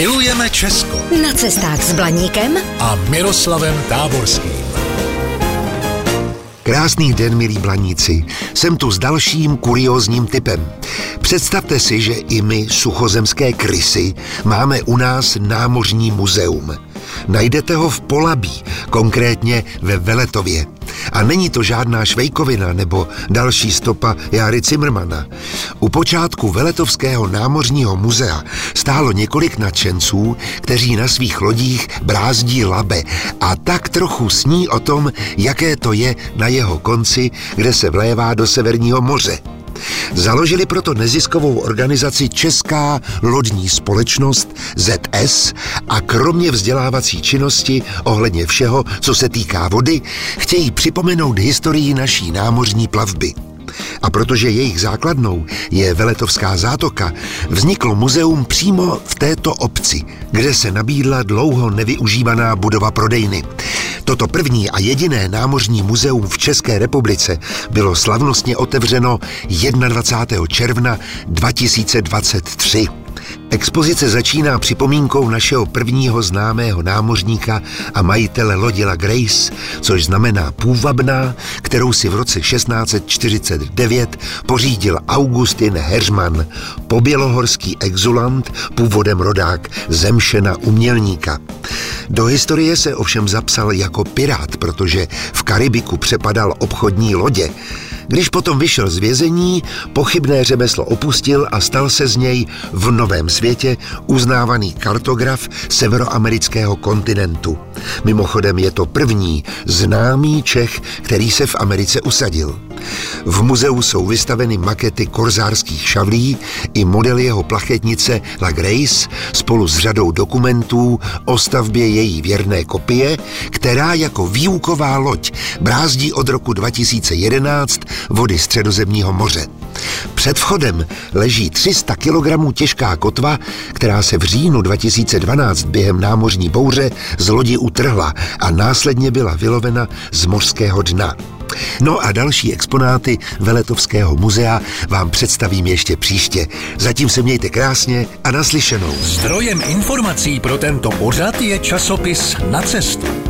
Milujeme Česko Na cestách s Blaníkem a Miroslavem Táborským. Krásný den, milí blaníci. Jsem tu s dalším kuriózním typem. Představte si, že i my, suchozemské krysy, máme u nás námořní muzeum. Najdete ho v Polabí, konkrétně ve Veletově. A není to žádná švejkovina nebo další stopa Jary Cimrmana. U počátku Veletovského námořního muzea stálo několik nadšenců, kteří na svých lodích brázdí labe a tak trochu sní o tom, jaké to je na jeho konci, kde se vlévá do Severního moře. Založili proto neziskovou organizaci Česká lodní společnost ZS a kromě vzdělávací činnosti ohledně všeho, co se týká vody, chtějí připomenout historii naší námořní plavby. A protože jejich základnou je Veletovská zátoka, vzniklo muzeum přímo v této obci, kde se nabídla dlouho nevyužívaná budova prodejny. Toto první a jediné námořní muzeum v České republice bylo slavnostně otevřeno 21. června 2023. Expozice začíná připomínkou našeho prvního známého námořníka a majitele lodila Grace, což znamená půvabná, kterou si v roce 1649 pořídil Augustin Heřman, pobělohorský exulant, původem rodák Zemšena umělníka. Do historie se ovšem zapsal jako pirát, protože v Karibiku přepadal obchodní lodě. Když potom vyšel z vězení, pochybné řemeslo opustil a stal se z něj v novém světě uznávaný kartograf severoamerického kontinentu. Mimochodem je to první známý Čech, který se v Americe usadil. V muzeu jsou vystaveny makety korzárských šavlí i model jeho plachetnice La Grace spolu s řadou dokumentů o stavbě její věrné kopie, která jako výuková loď brázdí od roku 2011 vody středozemního moře. Před vchodem leží 300 kg těžká kotva, která se v říjnu 2012 během námořní bouře z lodi utrhla a následně byla vylovena z mořského dna. No a další exponáty Veletovského muzea vám představím ještě příště. Zatím se mějte krásně a naslyšenou. Zdrojem informací pro tento pořad je časopis Na cestu.